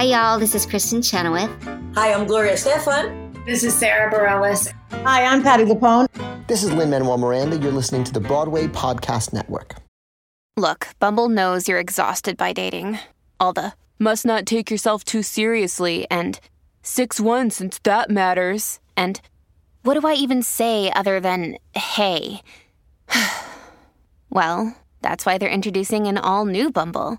Hi, y'all. This is Kristin Chenoweth. Hi, I'm Gloria Estefan. This is Sara Bareilles. Hi, I'm Patti LuPone. This is Lin-Manuel Miranda. You're listening to the Broadway Podcast Network. Look, Bumble knows you're exhausted by dating. All the must not take yourself too seriously and 6 1 since that matters. And what do I even say other than hey? well, that's why they're introducing an all new Bumble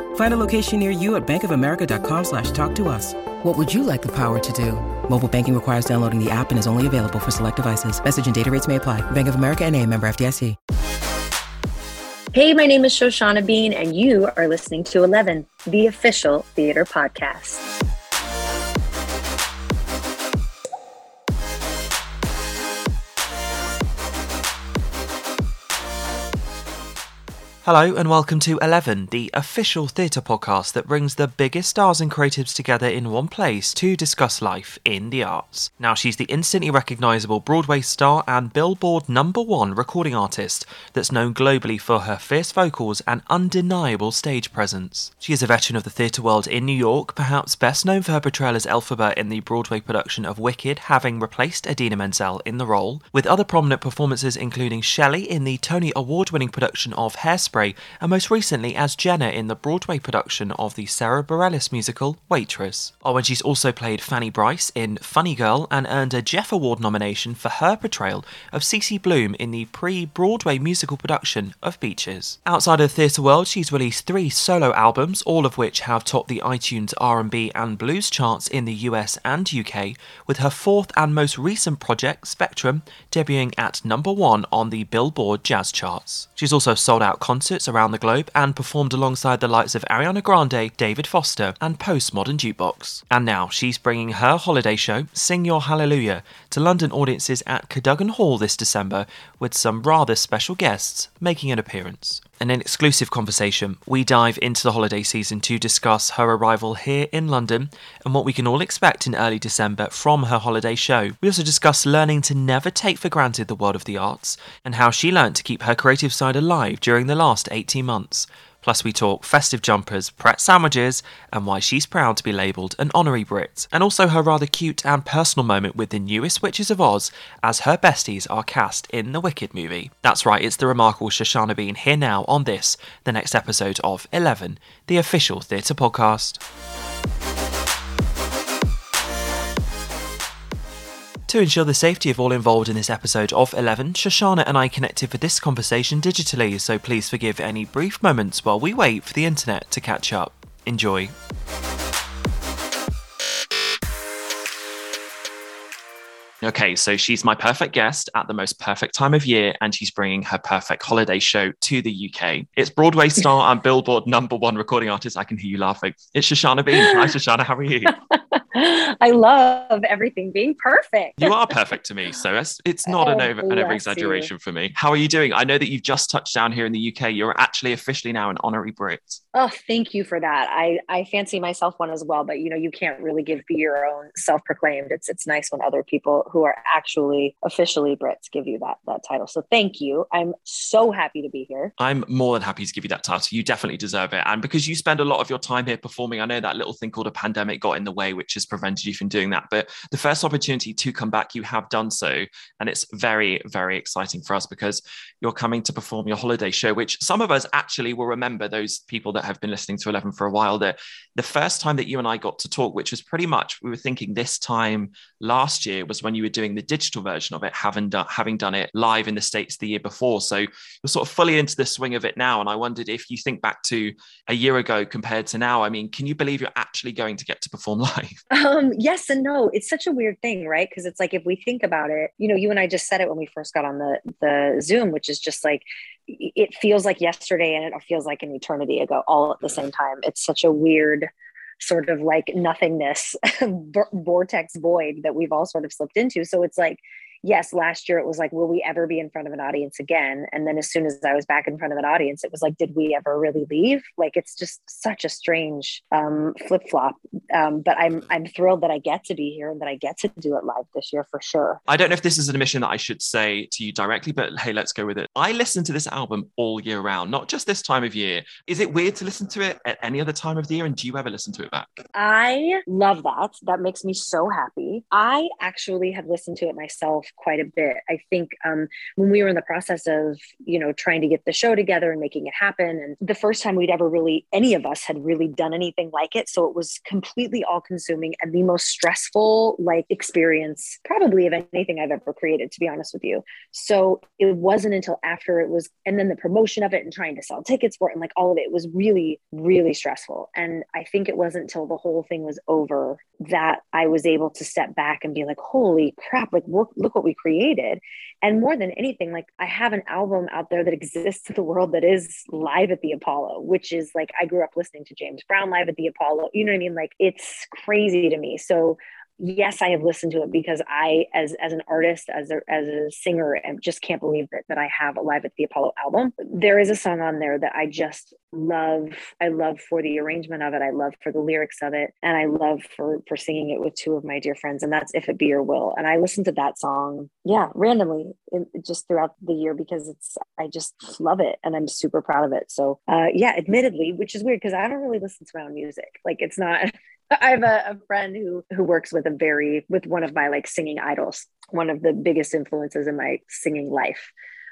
Find a location near you at bankofamerica.com slash talk to us. What would you like the power to do? Mobile banking requires downloading the app and is only available for select devices. Message and data rates may apply. Bank of America and a member FDIC. Hey, my name is Shoshana Bean, and you are listening to 11, the official theater podcast. Hello and welcome to Eleven, the official theatre podcast that brings the biggest stars and creatives together in one place to discuss life in the arts. Now, she's the instantly recognisable Broadway star and Billboard number one recording artist that's known globally for her fierce vocals and undeniable stage presence. She is a veteran of the theatre world in New York, perhaps best known for her portrayal as Elphaba in the Broadway production of Wicked, having replaced Idina Menzel in the role, with other prominent performances including Shelley in the Tony Award winning production of Hairspray and most recently as Jenna in the Broadway production of the Sara Bareilles musical Waitress. Oh, and she's also played Fanny Brice in Funny Girl and earned a Jeff Award nomination for her portrayal of Cece Bloom in the pre-Broadway musical production of Beaches. Outside of the theatre world, she's released three solo albums, all of which have topped the iTunes R&B and blues charts in the US and UK, with her fourth and most recent project, Spectrum, debuting at number one on the Billboard Jazz charts. She's also sold out concerts concerts around the globe and performed alongside the likes of Ariana Grande, David Foster, and Postmodern Jukebox. And now she's bringing her holiday show, Sing Your Hallelujah, to London audiences at Cadogan Hall this December, with some rather special guests making an appearance. In an exclusive conversation, we dive into the holiday season to discuss her arrival here in London and what we can all expect in early December from her holiday show. We also discuss learning to never take for granted the world of the arts and how she learned to keep her creative side alive during the last 18 months. Plus, we talk festive jumpers, Pret sandwiches, and why she's proud to be labelled an honorary Brit, and also her rather cute and personal moment with the newest Witches of Oz as her besties are cast in the Wicked movie. That's right, it's the remarkable Shoshana Bean here now on this, the next episode of 11, the official theatre podcast. To ensure the safety of all involved in this episode of 11, Shoshana and I connected for this conversation digitally, so please forgive any brief moments while we wait for the internet to catch up. Enjoy. Okay, so she's my perfect guest at the most perfect time of year, and she's bringing her perfect holiday show to the UK. It's Broadway star and Billboard number one recording artist. I can hear you laughing. It's Shoshana Bean. Hi, Shoshana. How are you? I love everything being perfect. you are perfect to me, so it's, it's not an oh, over an over exaggeration for me. How are you doing? I know that you've just touched down here in the UK. You're actually officially now an honorary Brit. Oh, thank you for that. I I fancy myself one as well, but you know you can't really give be your own self proclaimed. It's it's nice when other people who are actually officially Brits give you that that title. So thank you. I'm so happy to be here. I'm more than happy to give you that title. You definitely deserve it, and because you spend a lot of your time here performing, I know that little thing called a pandemic got in the way, which has prevented you from doing that. But the first opportunity to come back, you have done so, and it's very very exciting for us because you're coming to perform your holiday show, which some of us actually will remember. Those people that have been listening to 11 for a while that the first time that you and I got to talk, which was pretty much, we were thinking this time last year was when you were doing the digital version of it, having done, having done it live in the States the year before. So you're sort of fully into the swing of it now. And I wondered if you think back to a year ago compared to now, I mean, can you believe you're actually going to get to perform live? Um, yes and no. It's such a weird thing, right? Because it's like if we think about it, you know, you and I just said it when we first got on the the Zoom, which is just like it feels like yesterday and it feels like an eternity ago all at the same time. It's such a weird sort of like nothingness vortex void that we've all sort of slipped into. So it's like yes, last year it was like, will we ever be in front of an audience again? And then as soon as I was back in front of an audience, it was like, did we ever really leave? Like it's just such a strange um, flip flop. Um, but I'm I'm thrilled that I get to be here and that I get to do it live this year for sure. I don't know if this is an admission that I should say to you directly, but hey, let's go with it. I listen to this album all year round, not just this time of year. Is it weird to listen to it at any other time of the year? And do you ever listen to it back? I love that. That makes me so happy. I actually have listened to it myself quite a bit. I think um, when we were in the process of, you know, trying to get the show together and making it happen, and the first time we'd ever really, any of us had really done anything like it. So it was completely all consuming and the most stressful, like, experience, probably of anything I've ever created, to be honest with you. So it wasn't until after it was, and then the promotion of it and trying to sell tickets for it and like all of it was really, really stressful. And I think it wasn't until the whole thing was over that I was able to step back and be like, holy crap, like, look, look what we created. And more than anything, like, I have an album out there that exists in the world that is live at the Apollo, which is like, I grew up listening to James Brown live at the Apollo. You know what I mean? Like, it's crazy to me. So, yes, I have listened to it because I, as as an artist, as a as a singer, and just can't believe that that I have a live at the Apollo album. There is a song on there that I just love. I love for the arrangement of it. I love for the lyrics of it, and I love for for singing it with two of my dear friends, and that's "If It Be Your Will." And I listen to that song, yeah, randomly, just throughout the year because it's I just love it, and I'm super proud of it. So, uh, yeah, admittedly, which is weird because I don't really listen to my own music. Like it's not. I have a, a, friend who who works with a very with one of my like singing idols, one of the biggest influences in my singing life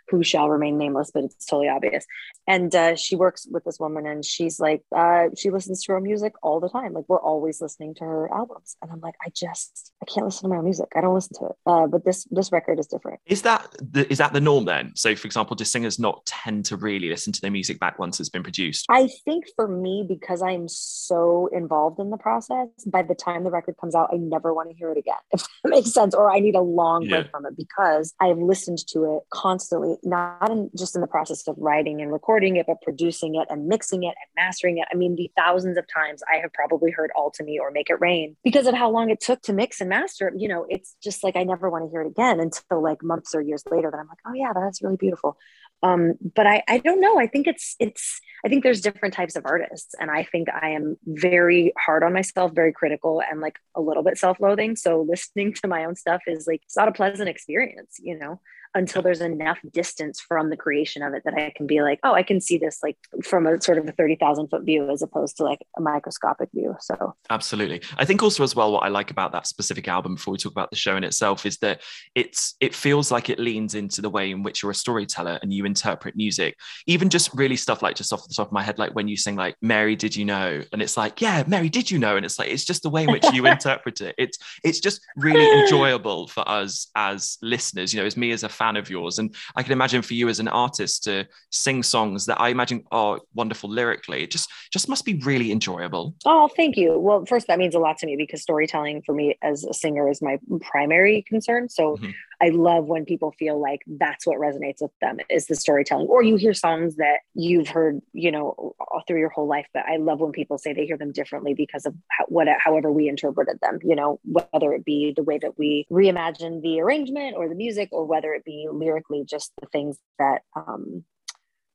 who shall remain nameless, but it's totally obvious. And uh, she works with this woman, and she's like, uh, she listens to her music all the time. Like we're always listening to her albums, and I'm like, I just, I can't listen to my own music. I don't listen to it. Uh, but this this record is different. Is that the, is that the norm then? So, for example, do singers not tend to really listen to their music back once it's been produced? I think for me, because I'm so involved in the process, by the time the record comes out, I never want to hear it again. If that makes sense, or I need a long break yeah. from it because I have listened to it constantly not in, just in the process of writing and recording it, but producing it and mixing it and mastering it. I mean, the thousands of times I have probably heard All to Me or Make It Rain because of how long it took to mix and master. You know, it's just like I never want to hear it again until like months or years later that I'm like, oh yeah, that's really beautiful. Um, but I, I don't know. I think it's it's I think there's different types of artists, and I think I am very hard on myself, very critical, and like a little bit self-loathing. So listening to my own stuff is like it's not a pleasant experience, you know until there's enough distance from the creation of it that I can be like, oh, I can see this like from a sort of a 30,000 foot view as opposed to like a microscopic view. So, absolutely. I think also, as well, what I like about that specific album before we talk about the show in itself is that it's, it feels like it leans into the way in which you're a storyteller and you interpret music, even just really stuff like just off the top of my head, like when you sing like, Mary, did you know? And it's like, yeah, Mary, did you know? And it's like, it's just the way in which you interpret it. It's, it's just really enjoyable for us as listeners, you know, as me as a fan of yours. And I can imagine for you as an artist to sing songs that I imagine are wonderful lyrically. It just just must be really enjoyable. Oh, thank you. Well, first that means a lot to me because storytelling for me as a singer is my primary concern. So mm-hmm. I love when people feel like that's what resonates with them is the storytelling, or you hear songs that you've heard, you know, all through your whole life. But I love when people say they hear them differently because of how, what, however we interpreted them, you know, whether it be the way that we reimagine the arrangement or the music, or whether it be lyrically just the things that, um,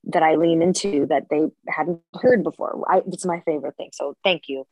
that I lean into that they hadn't heard before. I, it's my favorite thing. So thank you.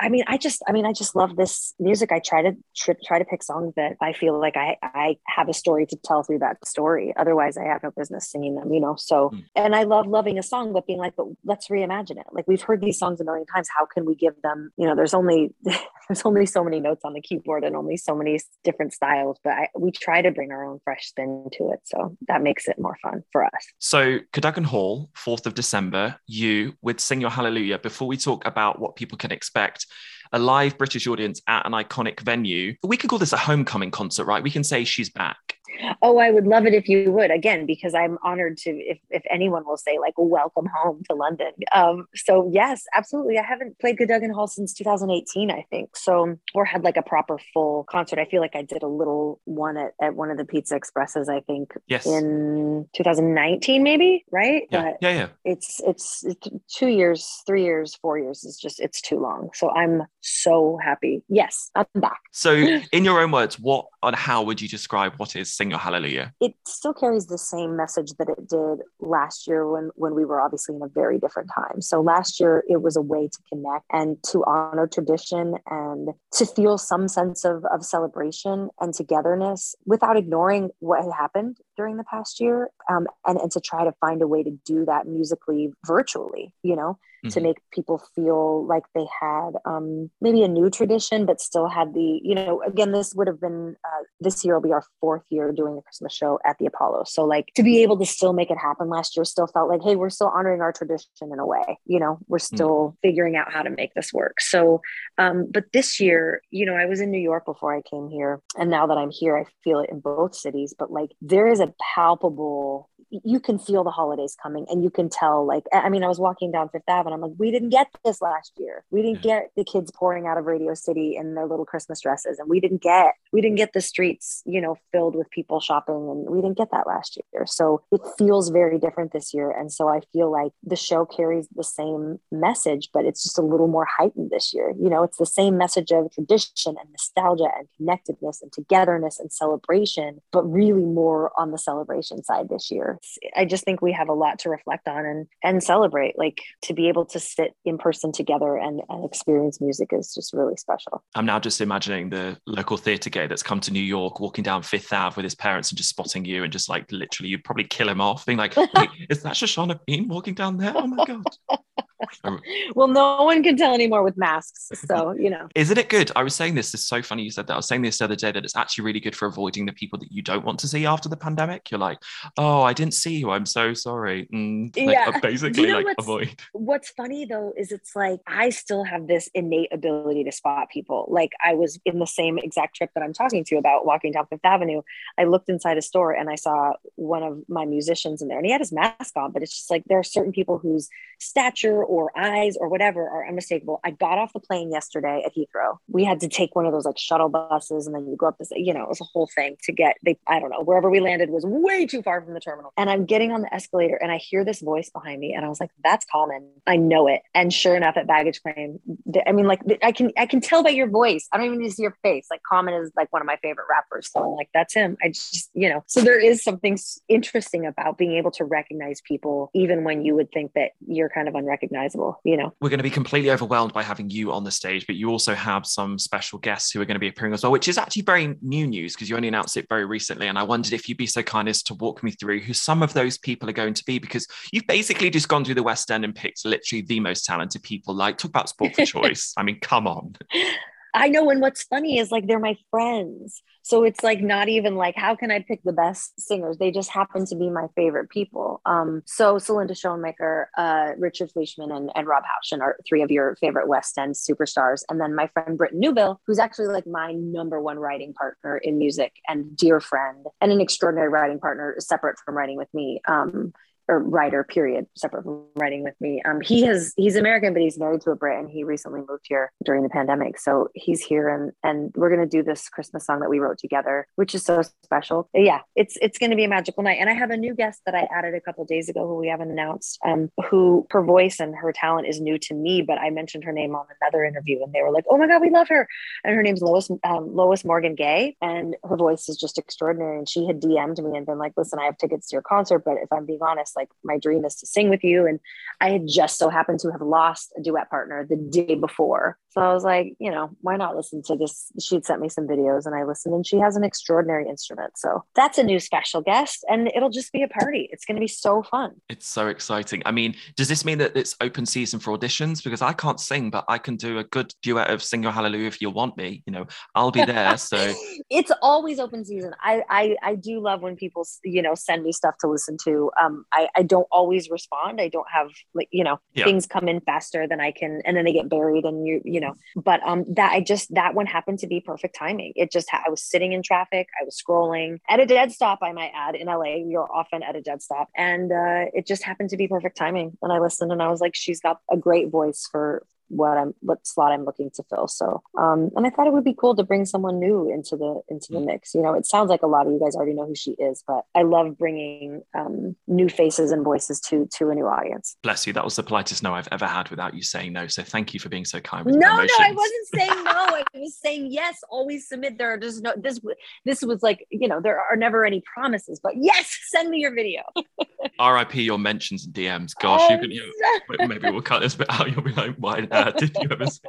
I mean, I just, I mean, I just love this music. I try to tr- try to pick songs that I feel like I, I have a story to tell through that story. Otherwise, I have no business singing them, you know. So, mm. and I love loving a song, but being like, but let's reimagine it. Like we've heard these songs a million times. How can we give them? You know, there's only there's only so many notes on the keyboard and only so many different styles. But I, we try to bring our own fresh spin to it, so that makes it more fun for us. So, Cadogan Hall, fourth of December, you would sing your Hallelujah. Before we talk about what people can expect a live British audience at an iconic venue. We could call this a homecoming concert, right? We can say she's back. Oh, I would love it if you would again because I'm honored to if if anyone will say like welcome home to London. Um, so yes, absolutely. I haven't played Cadogan Hall since 2018, I think. So or had like a proper full concert. I feel like I did a little one at, at one of the Pizza Expresses. I think yes in 2019 maybe right. Yeah, But yeah, yeah. it's it's it's two years, three years, four years is just it's too long. So I'm so happy. Yes, I'm back. So, in your own words, what on how would you describe what is Sing Your Hallelujah? it still carries the same message that it did last year when when we were obviously in a very different time so last year it was a way to connect and to honor tradition and to feel some sense of, of celebration and togetherness without ignoring what had happened during the past year um, and, and to try to find a way to do that musically virtually you know to Mhm. make people feel like they had um, maybe a new tradition, but still had the, you know, again, this would have been, uh, this year will be our fourth year doing the Christmas show at the Apollo. So, like, to be able to still make it happen last year still felt like, hey, we're still honoring our tradition in a way, you know, we're still figuring out how to make this work. So, um, but this year, you know, I was in New York before I came here. And now that I'm here, I feel it in both cities, but like, there is a palpable, you can feel the holidays coming and you can tell like i mean i was walking down fifth avenue i'm like we didn't get this last year. We didn't get the kids pouring out of radio city in their little christmas dresses and we didn't get we didn't get the streets you know filled with people shopping and we didn't get that last year. So it feels very different this year. And so i feel like the show carries the same message but it's just a little more heightened this year. You know it's the same message of tradition and nostalgia and connectedness and togetherness and celebration but really more on the celebration side this year I just think we have a lot to reflect on and and celebrate. Like to be able to sit in person together and, and experience music is just really special. I'm now just imagining the local theatre gay that's come to New York, walking down Fifth Ave with his parents and just spotting you and just like literally, you'd probably kill him off, being like, Wait, is that Shoshana Bean walking down there? Oh my God. Well, no one can tell anymore with masks. So, you know. Isn't it good? I was saying this, it's so funny you said that. I was saying this the other day that it's actually really good for avoiding the people that you don't want to see after the pandemic. You're like, oh, I didn't see you. I'm so sorry. Mm, like, Yeah. uh, basically, You know like what's- avoid. What's funny though is it's like I still have this innate ability to spot people. Like I was in the same exact trip that I'm talking to you about walking down Fifth Avenue. I looked inside a store and I saw one of my musicians in there and he had his mask on, but it's just like there are certain people whose stature or eyes or whatever are unmistakable. I got off the plane yesterday at Heathrow. We had to take one of those like shuttle buses and then you go up this, you know, it was a whole thing to get they I don't know, wherever we landed was way too far from the terminal. And I'm getting on the escalator and I hear this voice behind me and I was like, that's common. I know it. And sure enough at baggage claim, I mean like I can I can tell by your voice. I don't even need to see your face. Like Common is like one of my favorite rappers. So I'm like, that's him. I just, you know, so there is something interesting about being able to recognize people even when you would think that you're kind of unrecognizable, you know. We're going to be completely overwhelmed by having you on the stage, but you also have some special guests who are going to be appearing as well, which is actually very new news because you only announced it very recently. And I wondered if you'd be so kind as to walk me through who some of those people are going to be, because you've basically just gone through the West End and picked literally the most talented people. Like, talk about sport for choice. I mean, come on. I know. And what's funny is like they're my friends. So it's like not even like, how can I pick the best singers? They just happen to be my favorite people. Um, so Celinde Schoenmaker, uh, Richard Fleeshman, and, and Rob Houchen are three of your favorite West End superstars. And then my friend Britton Newville, who's actually like my number one writing partner in music and dear friend and an extraordinary writing partner separate from writing with me. Um, or writer period separate from writing with me. Um he has he's american but he's married to a brit and he recently moved here during the pandemic. So he's here and and we're going to do this christmas song that we wrote together which is so special. Yeah it's it's going to be a magical night. And i have a new guest that i added a couple days ago who we haven't announced um who her voice and her talent is new to me but i mentioned her name on another interview and they were like oh my god we love her. And her name's lois um, lois morgan gay and her voice is just extraordinary. And she had dm'd me and been like listen i have tickets to your concert but if i'm being honest like my dream is to sing with you. And i had just so happened to have lost a duet partner the day before so i was like you know why not listen to this she'd sent me some videos and i listened and she has an extraordinary instrument so that's a new special guest and it'll just be a party it's going to be so fun It's so exciting. I mean, does this mean that it's open season for auditions? Because I can't sing, but I can do a good duet of Sing Your Hallelujah if you want me. You know, I'll be there. So it's always open season. I, I I do love when people you know send me stuff to listen to. Um, I I don't always respond. I don't have like you know Yeah. things come in faster than I can, and then they get buried, and you you you know, but um, that I just that one happened to be perfect timing. It just I was sitting in traffic, I was scrolling at a dead stop, I might add. In LA, you're often at a dead stop, and uh, it just happened to be perfect timing. And I listened, and I was like, she's got a great voice for what I'm what slot I'm looking to fill. So um and I thought it would be cool to bring someone new into the into the mm. mix. You know, it sounds like a lot of you guys already know who she is, but I love bringing um new faces and voices to to a new audience. Bless you. That was the politest no I've ever had without you saying no. So thank you for being so kind with No, no, I wasn't saying no. I was saying yes, always submit. There are just no this this was like, you know, there are never any promises, but yes, send me your video. RIP your mentions and DMs. Gosh, oh, you can you know, maybe we'll cut this bit out. You'll be like, why uh, did you ever see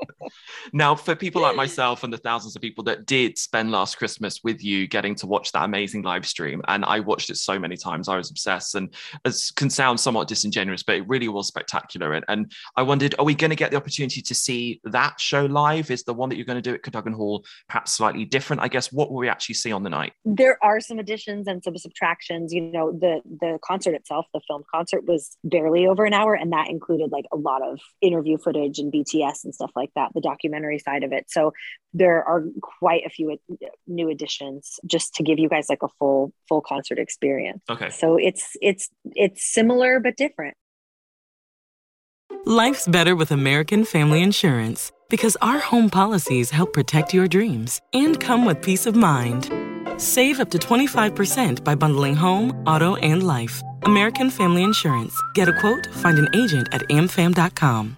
Now, for people like myself and the thousands of people that did spend last Christmas with you getting to watch that amazing live stream, and I watched it so many times, I was obsessed. And it can sound somewhat disingenuous, but it really was spectacular. And, and I wondered, are we going to get the opportunity to see that show live? Is the one that you're going to do at Cadogan Hall perhaps slightly different? I guess what will we actually see on the night? There are some additions and some subtractions. You know, the the concert itself, the film concert, was barely over an hour, and that included like a lot of interview footage and BTS and stuff like that, the documentary side of it. So there are quite a few new additions just to give you guys like a full full concert experience. Okay. So it's it's it's similar but different. Life's better with American Family Insurance because our home policies help protect your dreams and come with peace of mind. Save up to 25% by bundling home, auto, and life. American Family Insurance. Get a quote, find an agent at amfam.com.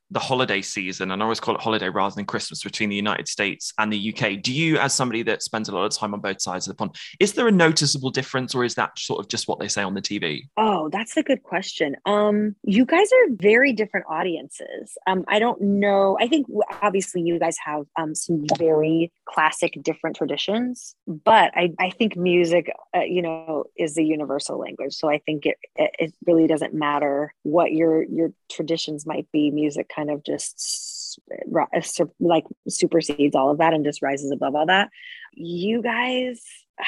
the holiday season, and I always call it holiday rather than Christmas between the United States and the UK. Do you, as somebody that spends a lot of time on both sides of the pond, is there a noticeable difference, or is that sort of just what they say on the TV? Oh, that's a good question. Um, you guys are very different audiences. Um, I don't know. I think obviously you guys have um, some very classic, different traditions, but I, I think music, uh, you know, is the universal language. So I think it, it really doesn't matter what your your traditions might be. Music kind kind of just uh, like supersedes all of that and just rises above all that. You guys,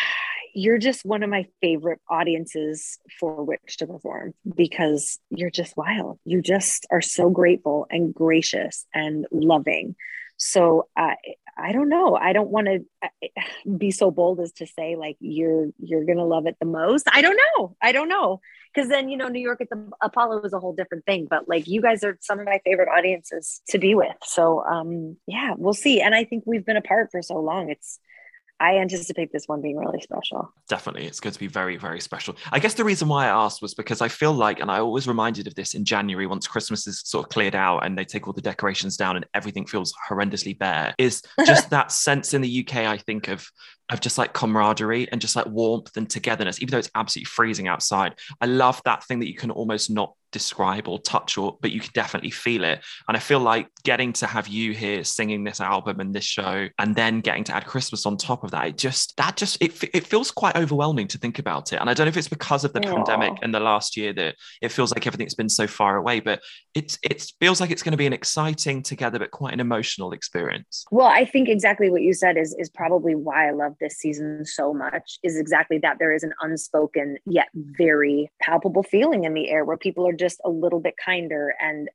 you're just one of my favorite audiences for which to perform because you're just wild. You just are so grateful and gracious and loving. So I, I don't know. I don't want to uh, be so bold as to say like you're you're gonna love it the most. I don't know. I don't know because then you know New York at the Apollo is a whole different thing. But like you guys are some of my favorite audiences to be with. So um, yeah, we'll see. And I think we've been apart for so long. It's I anticipate this one being really special. Definitely. It's going to be very, very special. I guess the reason why I asked was because I feel like, and I always reminded of this in January once Christmas is sort of cleared out and they take all the decorations down and everything feels horrendously bare, is just that sense in the UK, I think, of of just like camaraderie and just like warmth and togetherness, even though it's absolutely freezing outside. I love that thing that you can almost not describe or touch or but you can definitely feel it and i feel like getting to have you here singing this album and this show and then getting to add christmas on top of that it just that just it, it feels quite overwhelming to think about it and i don't know if it's because of the Aww. pandemic and the last year that it feels like everything's been so far away but it's it feels like it's going to be an exciting together but quite an emotional experience well i think exactly what you said is is probably why i love this season so much is exactly that there is an unspoken yet very palpable feeling in the air where people are just a little bit kinder and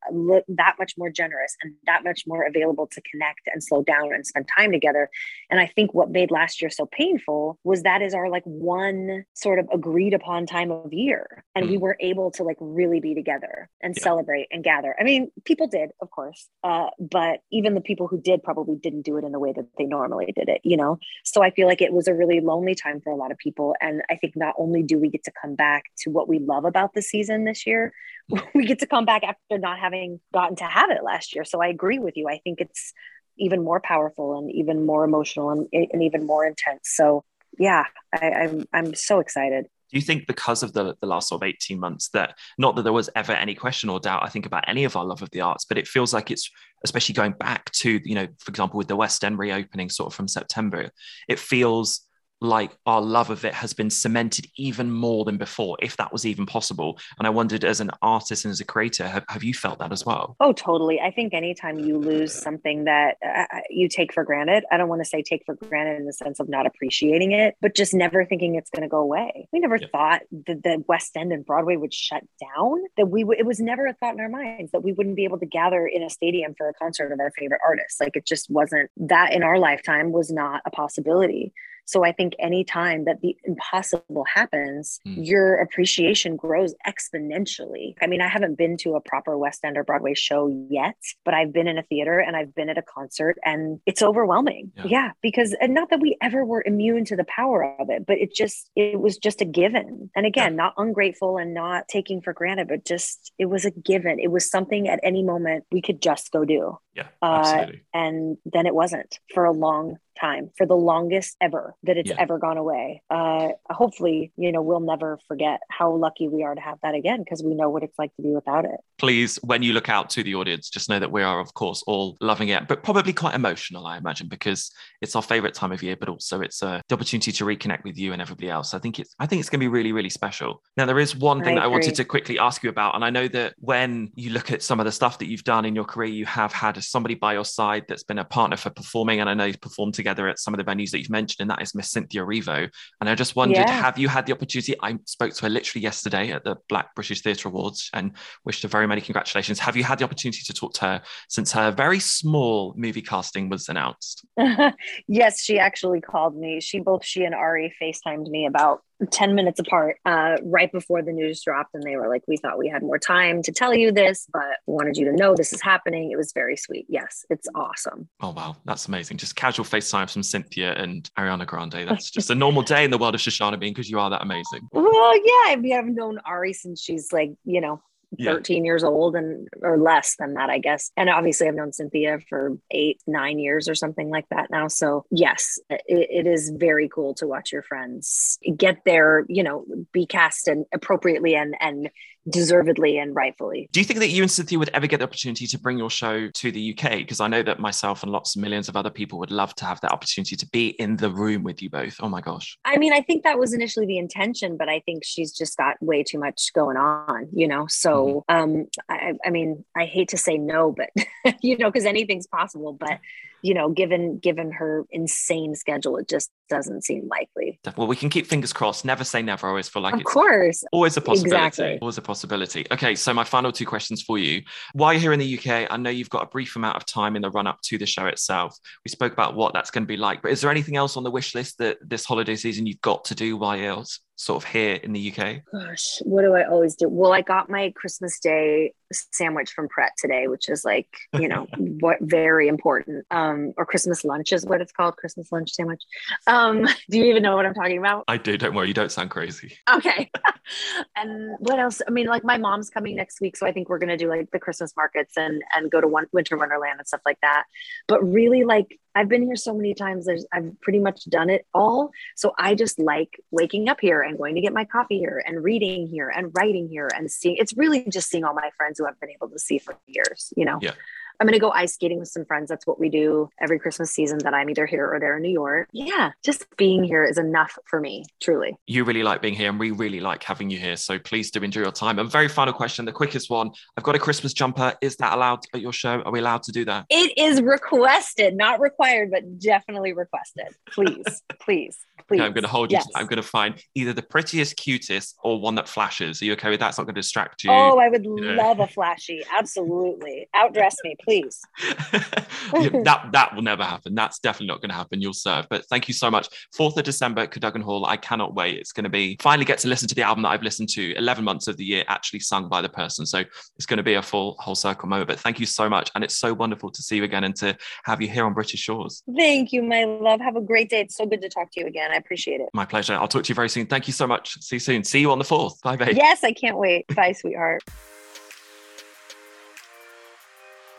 that much more generous and that much more available to connect and slow down and spend time together. And I think what made last year so painful was that is our like one sort of agreed upon time of year. And mm. we were able to like really be together and yeah. celebrate and gather. I mean, people did, of course, uh, but even the people who did probably didn't do it in the way that they normally did it, you know? So I feel like it was a really lonely time for a lot of people. And I think not only do we get to come back to what we love about the season this year, we get to come back after not having gotten to have it last year. So I agree with you. I think it's even more powerful and even more emotional and, and even more intense. So yeah, I, I'm I'm so excited. Do you think because of the, the last sort of 18 months that not that there was ever any question or doubt, I think about any of our love of the arts, but it feels like it's especially going back to, you know, for example, with the West End reopening sort of from September, it feels like our love of it has been cemented even more than before, if that was even possible. And I wondered, as an artist and as a creator, have, have you felt that as well? Oh, totally. I think anytime you lose something that uh, uh you take for granted, I don't want to say take for granted in the sense of not appreciating it, but just never thinking it's going to go away. We never thought that the West End and Broadway would shut down, that we w- it was never a thought in our minds that we wouldn't be able to gather in a stadium for a concert of our favorite artists. Like it just wasn't that in our lifetime was not a possibility. So I think anytime that the impossible happens, mm. your appreciation grows exponentially. I mean, I haven't been to a proper West End or Broadway show yet, but I've been in a theater and I've been at a concert and it's overwhelming. Yeah, yeah because and not that we ever were immune to the power of it, but it just it was just a given. And again, yeah. not ungrateful and not taking for granted, but just it was a given. It was something at any moment we could just go do. Yeah, absolutely. Uh, and then it wasn't for a long time for the longest ever that it's yeah. ever gone away. Uh, hopefully, you know, we'll never forget how lucky we are to have that again because we know what it's like to be without it. Please, when you look out to the audience, just know that we are, of course, all loving it, but probably quite emotional, I imagine, because it's our favorite time of year, but also it's uh, the opportunity to reconnect with you and everybody else. I think it's, I think it's going to be really, really special. Now, there is one thing I that I wanted to quickly ask you about, and I know that when you look at some of the stuff that you've done in your career, you have had somebody by your side that's been a partner for performing, and I know you've performed together together at some of the venues that you've mentioned, and that is Miss Cynthia Erivo. And I just wondered, yeah. have you had the opportunity? I spoke to her literally yesterday at the Black British Theatre Awards and wished her very many congratulations. Have you had the opportunity to talk to her since her very small movie casting was announced? yes, she actually called me. She both she and Ari FaceTimed me about 10 minutes apart uh, right before the news dropped and they were like we thought we had more time to tell you this but wanted you to know this is happening. It was very sweet. Yes it's awesome. Oh wow. That's amazing. Just casual facetime from cynthia and ariana grande. That's just a normal day in the world of shoshana bean because you are that amazing. Well yeah I mean, i've known ari since she's like you know 13 yeah. years old and or less than that i guess and obviously i've known cynthia for eight nine years or something like that now so yes it, it is very cool to watch your friends get there you know be cast and appropriately and and deservedly and rightfully. Do you think that you and Cynthia would ever get the opportunity to bring your show to the UK? Because I know that myself and lots of millions of other people would love to have that opportunity to be in the room with you both. Oh my gosh. I mean, I think that was initially the intention, but I think she's just got way too much going on, you know? So, mm-hmm. um, I, I mean, I hate to say no, but, you know, because anything's possible, but you know, given given her insane schedule, it just doesn't seem likely. Well, we can keep fingers crossed. Never say never. I always feel like of it's course. always a possibility. Exactly. Always a possibility. Okay, so my final two questions for you. While you're here in the UK, I know you've got a brief amount of time in the run up to the show itself. We spoke about what that's going to be like, but is there anything else on the wish list that this holiday season you've got to do while you're sort of here in the UK? Gosh, what do I always do? Well, I got my Christmas Day sandwich from Pret today, which is like, you know, what very important. Um, or Christmas lunch is what it's called, Christmas lunch sandwich. Um, do you even know what I'm talking about? I do. Don't worry, you don't sound crazy. Okay. and what else? I mean, like my mom's coming next week, so I think we're gonna do like the Christmas markets and and go to one Winter Wonderland and stuff like that. But really, like I've been here so many times. There's I've pretty much done it all. So I just like waking up here and going to get my coffee here and reading here and writing here and seeing. It's really just seeing all my friends who I've been able to see for years. You know. Yeah. I'm going to go ice skating with some friends. That's what we do every Christmas season that I'm either here or there in New York. Yeah, just being here is enough for me, truly. You really like being here, and we really like having you here. So please do enjoy your time. And very final question, the quickest one. I've got a Christmas jumper. Is that allowed at your show? Are we allowed to do that? It is requested, not required, but definitely requested. Please, please. Please. Okay, I'm going to hold you. Yes. To, I'm going to find either the prettiest, cutest, or one that flashes. Are you okay with that? It's not going to distract you. Oh, I would you know? love a flashy. Absolutely. Outdress me, please. yeah, that that will never happen. That's definitely not going to happen. You'll serve. But thank you so much. Fourth of December, Cadogan Hall. I cannot wait. It's going to be finally get to listen to the album that I've listened to 11 months of the year, actually sung by the person. So it's going to be a full whole circle moment. But thank you so much, and it's so wonderful to see you again and to have you here on British Shores. Thank you, my love. Have a great day. It's so good to talk to you again. I appreciate it. My pleasure. I'll talk to you very soon. Thank you so much. See you soon. See you on the 4th. Bye, babe. Yes, I can't wait. Bye, sweetheart.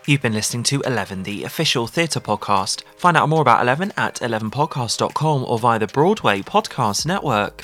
You've been listening to 11, the official theatre podcast. Find out more about 11 at 11podcast.com or via the Broadway Podcast Network.